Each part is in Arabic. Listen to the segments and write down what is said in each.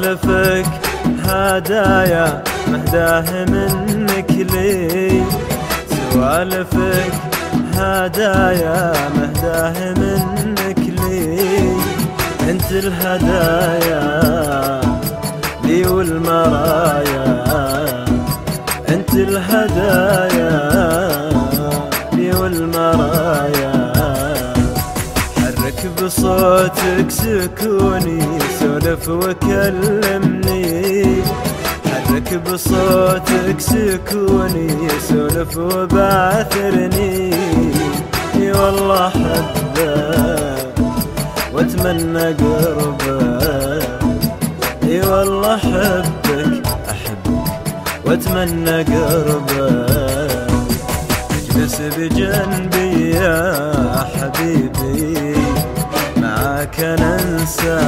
سوالفك هدايا مهداه منك لي. سوالفك هدايا مهداه منك لي. انت الهدايا لي والمرايا. انت الهدايا لي والمرايا. حرك بصوتك سكوني سولف وكلمني. حرك بصوتك سكوني سولف وبعثرني. إي والله حبك وأتمنى قربك إي والله احبك احبك وأتمنى قربك اجلس بجنبي يا حبيبي. معاك ننسى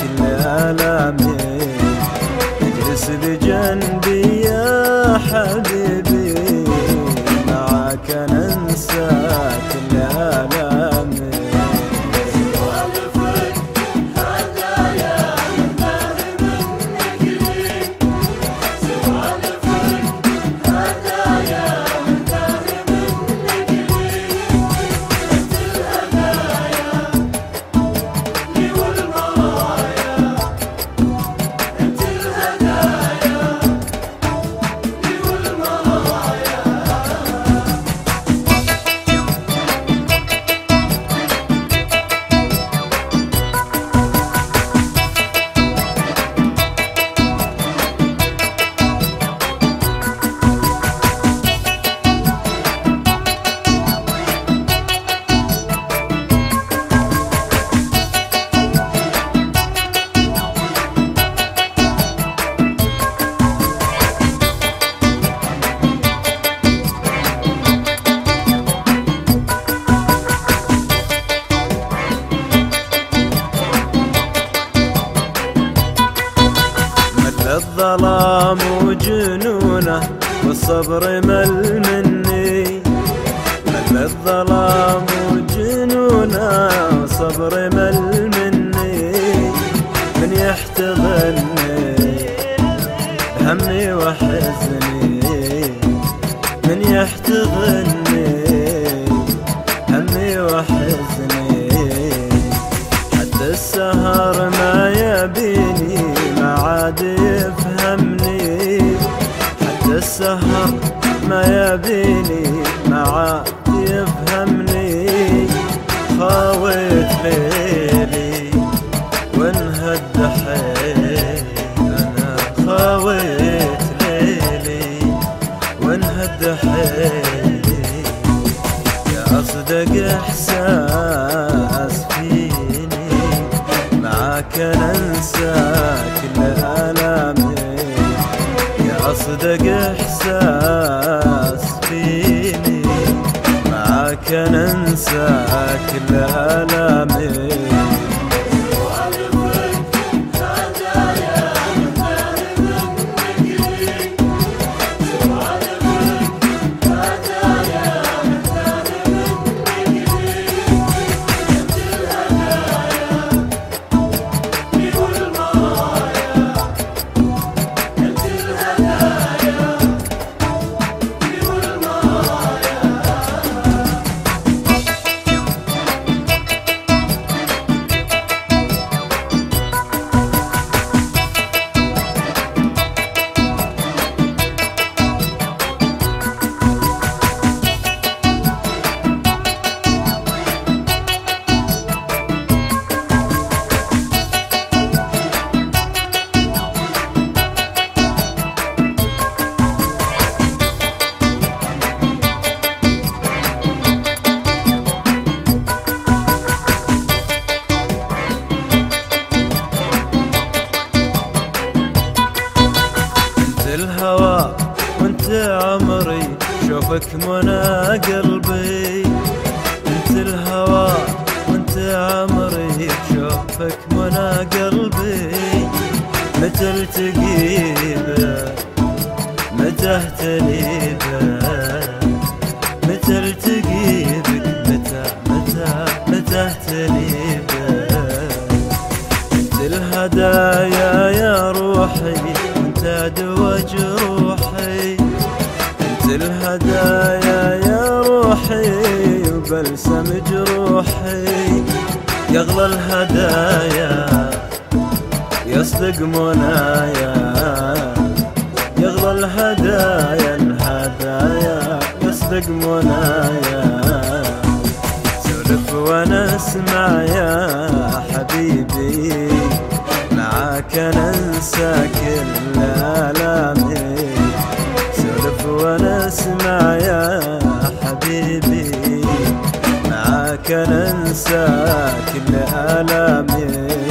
كل الامي اجلس بجنبي يا حبيبي. والصبر مل مني. مل الظلام وجنونه والصبر مل مني. من يحتضني بهمي وحزني. من يحتضني. السهر ما يبيني ما يفهمني. خاويت ليلي وانهد حيلي أنا خاويت ليلي وانهد حيلي يا أصدق إحساس فيني معاك كل آلامي يا أصدق إحساس فيني. معاك ننسى كل آلامي. وانت عمري شوفك منى قلبي. انت الهوى وانت عمري شوفك منى قلبي. متى التقي متى اهتني وبلسم جروحي يغلى الهدايا يصدق منايا. يغلى الهدايا الهدايا يصدق منايا. سولف وأنا اسمع يا حبيبي معاك ننسى كل آلامي معاك ننسى كل آلامي